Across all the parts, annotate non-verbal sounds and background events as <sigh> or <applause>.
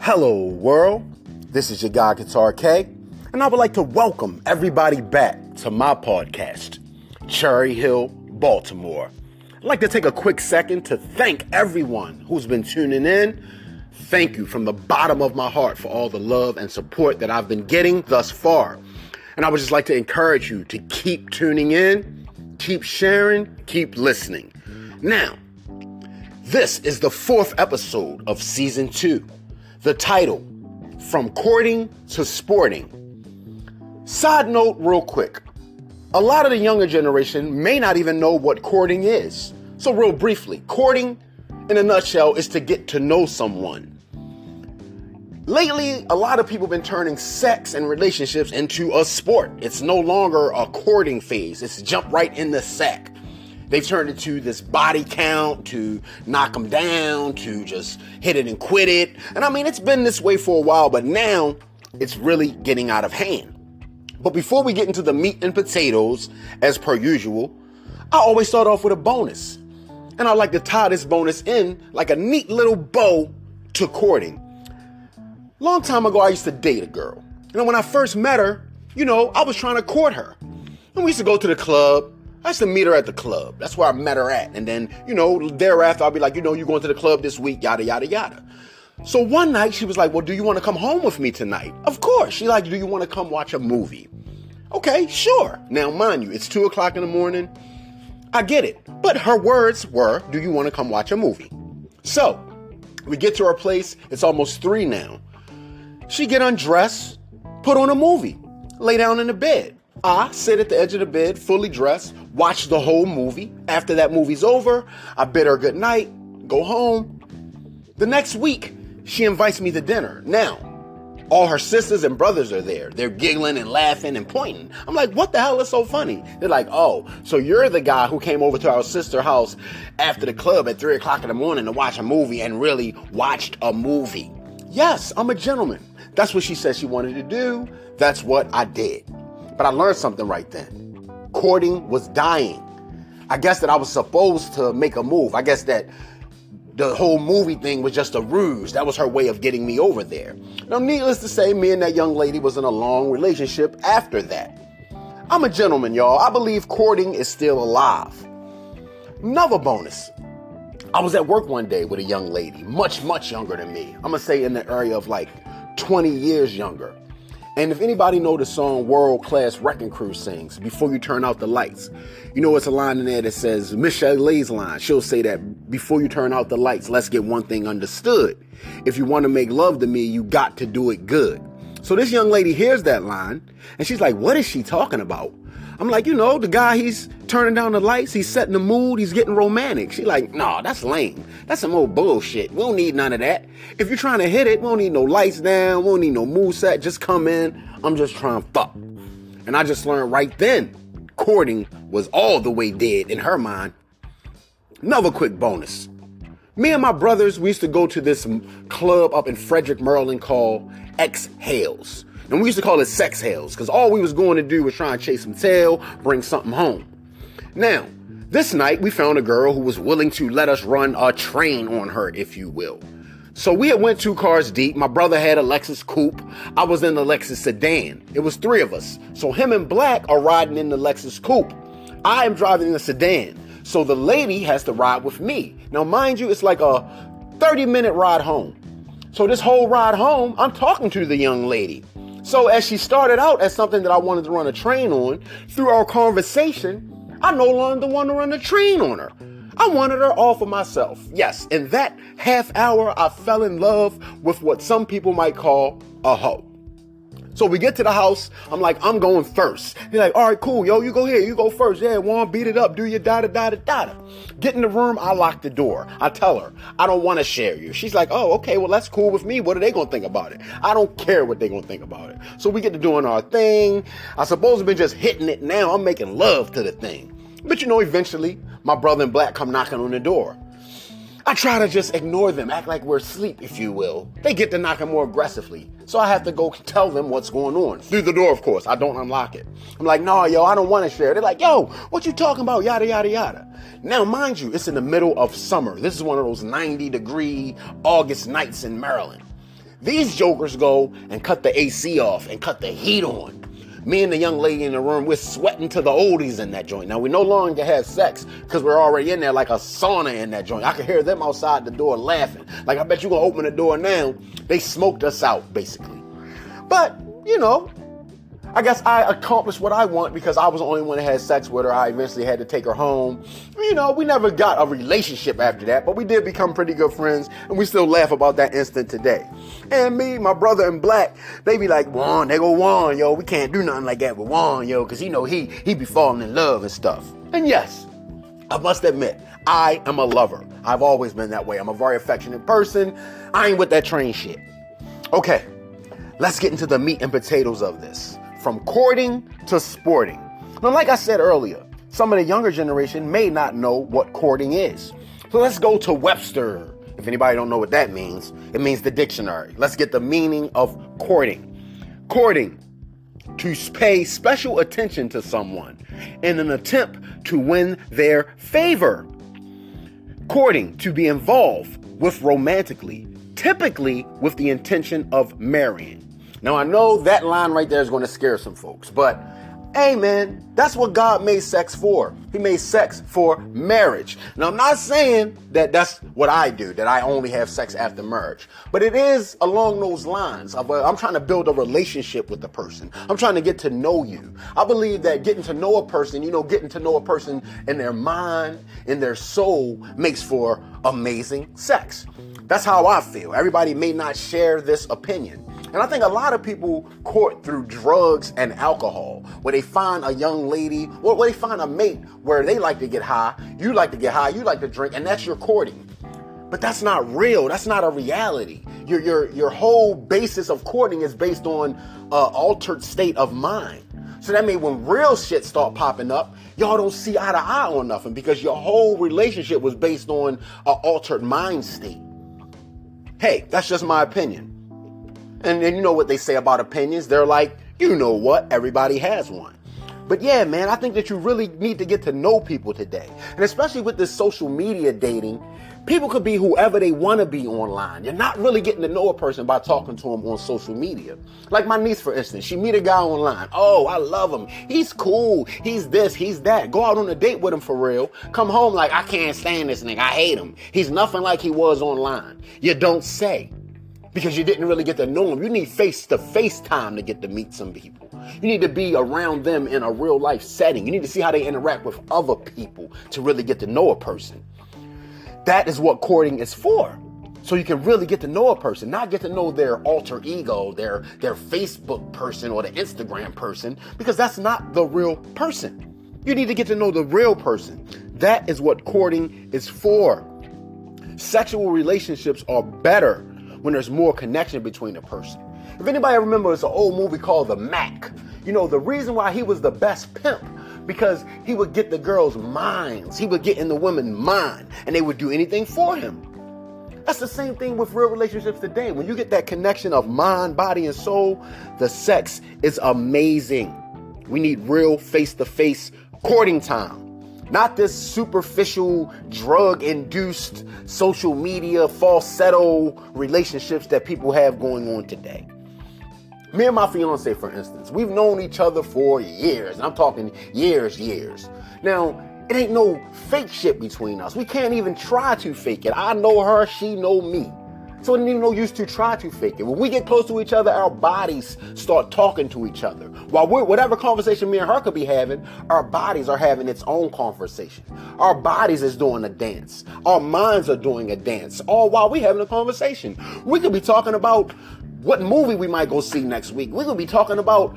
Hello, world. This is your guy, Guitar K, and I would like to welcome everybody back to my podcast, Cherry Hill, Baltimore. I'd like to take a quick second to thank everyone who's been tuning in. Thank you from the bottom of my heart for all the love and support that I've been getting thus far. And I would just like to encourage you to keep tuning in, keep sharing, keep listening. Now, this is the fourth episode of season two. The title, From Courting to Sporting. Side note, real quick. A lot of the younger generation may not even know what courting is. So, real briefly, courting, in a nutshell, is to get to know someone. Lately, a lot of people have been turning sex and relationships into a sport. It's no longer a courting phase, it's jump right in the sack. They've turned it to this body count, to knock them down, to just hit it and quit it. And I mean, it's been this way for a while, but now it's really getting out of hand. But before we get into the meat and potatoes, as per usual, I always start off with a bonus. And I like to tie this bonus in like a neat little bow to courting. Long time ago, I used to date a girl. And when I first met her, you know, I was trying to court her. And we used to go to the club. I used to meet her at the club. That's where I met her at. And then, you know, thereafter, I'll be like, you know, you're going to the club this week, yada, yada, yada. So one night she was like, well, do you want to come home with me tonight? Of course. She like, do you want to come watch a movie? Okay, sure. Now, mind you, it's two o'clock in the morning. I get it. But her words were, do you want to come watch a movie? So we get to her place. It's almost three now. She get undressed, put on a movie, lay down in the bed. I sit at the edge of the bed, fully dressed, watch the whole movie. After that movie's over, I bid her good night, go home. The next week, she invites me to dinner. Now, all her sisters and brothers are there. They're giggling and laughing and pointing. I'm like, what the hell is so funny? They're like, oh, so you're the guy who came over to our sister house after the club at 3 o'clock in the morning to watch a movie and really watched a movie. Yes, I'm a gentleman. That's what she said she wanted to do. That's what I did. But I learned something right then. Courting was dying. I guess that I was supposed to make a move. I guess that the whole movie thing was just a ruse. That was her way of getting me over there. Now, needless to say, me and that young lady was in a long relationship after that. I'm a gentleman, y'all. I believe courting is still alive. Another bonus. I was at work one day with a young lady, much, much younger than me. I'm gonna say in the area of like 20 years younger. And if anybody know the song World Class Wreckin' Cru sings, Before You Turn Out the Lights, you know it's a line in there that says, Michel'le's line, she'll say that, before you turn out the lights, let's get one thing understood. If you want to make love to me, you got to do it good. So this young lady hears that line, and she's like, what is she talking about? I'm like, you know, the guy, he's turning down the lights, he's setting the mood, he's getting romantic. She like, nah, that's lame. That's some old bullshit. We don't need none of that. If you're trying to hit it, we don't need no lights down, we don't need no mood set. Just come in. I'm just trying to fuck. And I just learned right then, courting was all the way dead in her mind. Another quick bonus. Me and my brothers, we used to go to this club up in Frederick, Maryland called X Hales. And we used to call it sex hales because all we was going to do was try and chase some tail, bring something home. Now, this night we found a girl who was willing to let us run a train on her, if you will. So we had went two cars deep. My brother had a Lexus coupe. I was in the Lexus sedan. It was three of us. So him and Black are riding in the Lexus coupe. I am driving in the sedan. So the lady has to ride with me. Now, mind you, it's like a 30 minute ride home. So this whole ride home, I'm talking to the young lady. So as she started out as something that I wanted to run a train on, through our conversation, I no longer want to run a train on her. I wanted her all for myself. Yes, in that half hour, I fell in love with what some people might call a hoe. So we get to the house. I'm like, I'm going first. He's like, all right, cool, yo, you go here, you go first. Yeah, Juan, beat it up, do your da da da da da. Get in the room, I lock the door. I tell her, I don't want to share you. She's like, oh, okay, well, that's cool with me. What are they to think about it? I don't care what they're going to think about it. So we get to doing our thing. I suppose we've been just hitting it now. I'm making love to the thing. But you know, eventually, my brother and Black come knocking on the door. I try to just ignore them, act like we're asleep, if you will. They get to knocking more aggressively. So I have to go tell them what's going on. Through the door, of course. I don't unlock it. I'm like, no, yo, I don't want to share. They're like, yo, what you talking about? Yada, yada, yada. Now, mind you, it's in the middle of summer. This is one of those 90 degree August nights in Maryland. These jokers go and cut the AC off and cut the heat on. Me and the young lady in the room, we're sweating to the oldies in that joint. Now we no longer have sex because we're already in there like a sauna in that joint. I can hear them outside the door laughing. Like I bet you gonna open the door now. They smoked us out basically. But you know, I guess I accomplished what I want because I was the only one that had sex with her. I eventually had to take her home. You know, we never got a relationship after that, but we did become pretty good friends, and we still laugh about that instant today. And me, my brother in black, they be like, Juan, they go Juan, yo, we can't do nothing like that with Juan, yo, because you know he he be falling in love and stuff. And yes, I must admit, I am a lover. I've always been that way. I'm a very affectionate person. I ain't with that train shit. Okay, let's get into the meat and potatoes of this from courting to sporting. Now, like I said earlier, some of the younger generation may not know what courting is. So let's go to Webster. If anybody don't know what that means, it means the dictionary. Let's get the meaning of courting. Courting, to pay special attention to someone in an attempt to win their favor. Courting, to be involved with romantically, typically with the intention of marrying. Now, I know that line right there is going to scare some folks, but hey, man, that's what God made sex for. He made sex for marriage. Now, I'm not saying that that's what I do, that I only have sex after marriage, but it is along those lines. Uh, I'm trying to build a relationship with the person. I'm trying to get to know you. I believe that getting to know a person, you know, getting to know a person in their mind, in their soul, makes for amazing sex. That's how I feel. Everybody may not share this opinion. And I think a lot of people court through drugs and alcohol, where they find a young lady, or where they find a mate where they like to get high, you like to get high, you like to drink, and that's your courting. But that's not real. That's not a reality. Your your your whole basis of courting is based on an altered state of mind. So that means when real shit start popping up, y'all don't see eye to eye on nothing because your whole relationship was based on an altered mind state. Hey, that's just my opinion. And then you know what they say about opinions. They're like, you know what? Everybody has one. But yeah, man, I think that you really need to get to know people today. And especially with this social media dating, people could be whoever they want to be online. You're not really getting to know a person by talking to them on social media. Like my niece, for instance, she meet a guy online. Oh, I love him. He's cool. He's this, he's that. Go out on a date with him for real. Come home like, I can't stand this nigga. I hate him. He's nothing like he was online. You don't say because you didn't really get to know them. You need face to face time to get to meet some people. You need to be around them in a real life setting. You need to see how they interact with other people to really get to know a person. That is what courting is for. So you can really get to know a person, not get to know their alter ego, their their Facebook person or the Instagram person, because that's not the real person. You need to get to know the real person. That is what courting is for. Sexual relationships are better when there's more connection between a person. If anybody remembers an old movie called The Mack, you know, the reason why he was the best pimp because he would get the girls' minds. He would get in the women's mind and they would do anything for him. That's the same thing with real relationships today. When you get that connection of mind, body, and soul, the sex is amazing. We need real face to face courting time. Not this superficial, drug induced, social media, falsetto relationships that people have going on today. Me and my fiance, for instance, we've known each other for years, and I'm talking years, years. Now, it ain't no fake shit between us. We can't even try to fake it. I know her, she know me. So it ain't no use to try to fake it. When we get close to each other, our bodies start talking to each other. While we're, whatever conversation me and her could be having, our bodies are having its own conversation. Our bodies is doing a dance. Our minds are doing a dance. All while we having a conversation. We could be talking about what movie we might go see next week. We could be talking about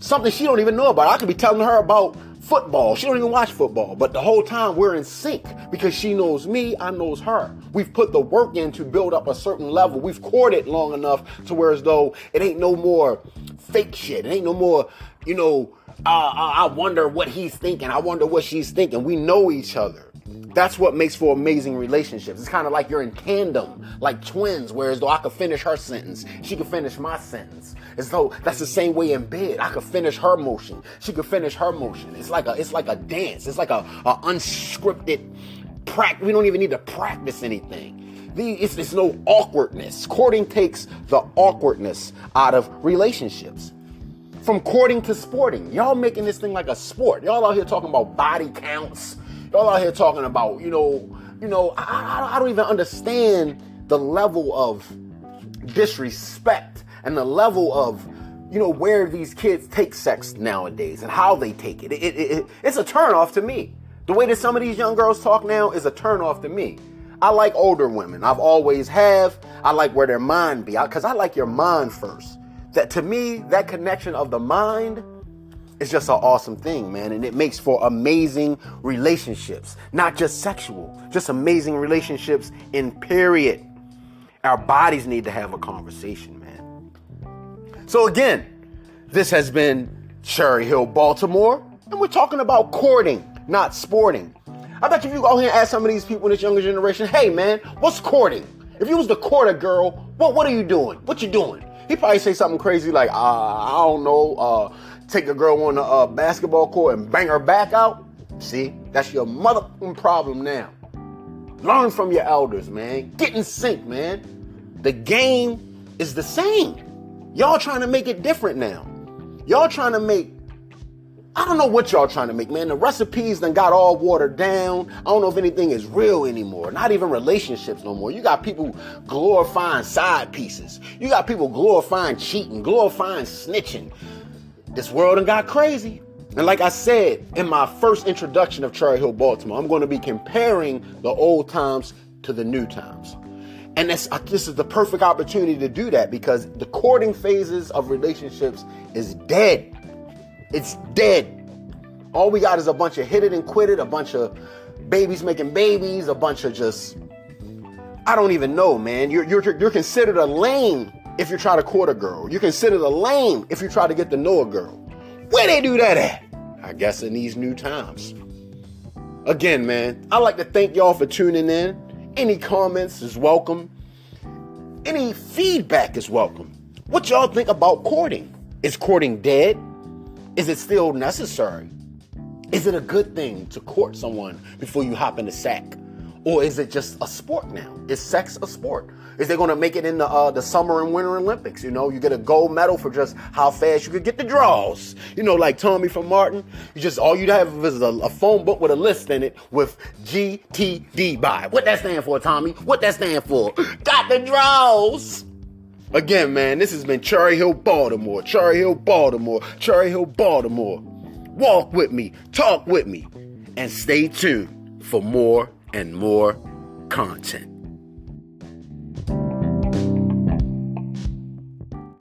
something she don't even know about. I could be telling her about football. She don't even watch football, but the whole time we're in sync because she knows me, I knows her. We've put the work in to build up a certain level. We've courted long enough to where as though it ain't no more fake shit. It ain't no more, you know, uh, I wonder what he's thinking. I wonder what she's thinking. We know each other. That's what makes for amazing relationships. It's kind of like you're in tandem, like twins, whereas though I could finish her sentence, she could finish my sentence. As though that's the same way in bed. I could finish her motion, she could finish her motion. It's like a it's like a dance. It's like a, a unscripted practice. We don't even need to practice anything. The, it's, it's no awkwardness. Courting takes the awkwardness out of relationships. From courting to sporting, y'all making this thing like a sport. Y'all out here talking about body counts. Y'all out here talking about, you know, you know, I, I, I don't even understand the level of disrespect and the level of you know where these kids take sex nowadays and how they take it. It, it, it. It's a turnoff to me. The way that some of these young girls talk now is a turnoff to me. I like older women. I've always have. I like where their mind be because I, I like your mind first. That to me, that connection of the mind is just an awesome thing, man, and it makes for amazing relationships, not just sexual, just amazing relationships in period. Our bodies need to have a conversation, man. So, again, this has been Cherry Hill, Baltimore, and we're talking about courting, not sporting. I bet if you go here and ask some of these people in this younger generation, hey man, what's courting? If you was to court a girl, what what are you doing? What you doing? He probably say something crazy like, uh, I don't know, uh, take a girl on a uh, basketball court and bang her back out. See, that's your mother problem now. Learn from your elders, man. Get in sync, man. The game is the same. Y'all trying to make it different now. Y'all trying to make I don't know what y'all trying to make, man. The recipes then got all watered down. I don't know if anything is real anymore. Not even relationships no more. You got people glorifying side pieces. You got people glorifying cheating, glorifying snitching. This world and got crazy. And like I said in my first introduction of Cherry Hill, Baltimore, I'm going to be comparing the old times to the new times. And this, this is the perfect opportunity to do that because the courting phases of relationships is dead. It's dead. All we got is a bunch of hit it and quit it, a bunch of babies making babies, a bunch of just, I don't even know, man. You're, you're, you're considered a lame if you try to court a girl. You're considered a lame if you try to get to know a girl. Where they do that at? I guess in these new times. Again, man, I'd like to thank y'all for tuning in. Any comments is welcome. Any feedback is welcome. What y'all think about courting? Is courting dead? Is it still necessary? Is it a good thing to court someone before you hop in the sack? Or is it just a sport now? Is sex a sport? Is they going to make it in the uh, the summer and winter Olympics? You know, you get a gold medal for just how fast you could get the draws. You know, like Tommy from Martin. You just all you have is a, a phone book with a list in it with GTD by. What that stand for, Tommy? What that stand for? <gasps> Got the draws. Again, man, this has been Cherry Hill, Baltimore. Cherry Hill, Baltimore. Cherry Hill, Baltimore. Walk with me, talk with me, and stay tuned for more and more content.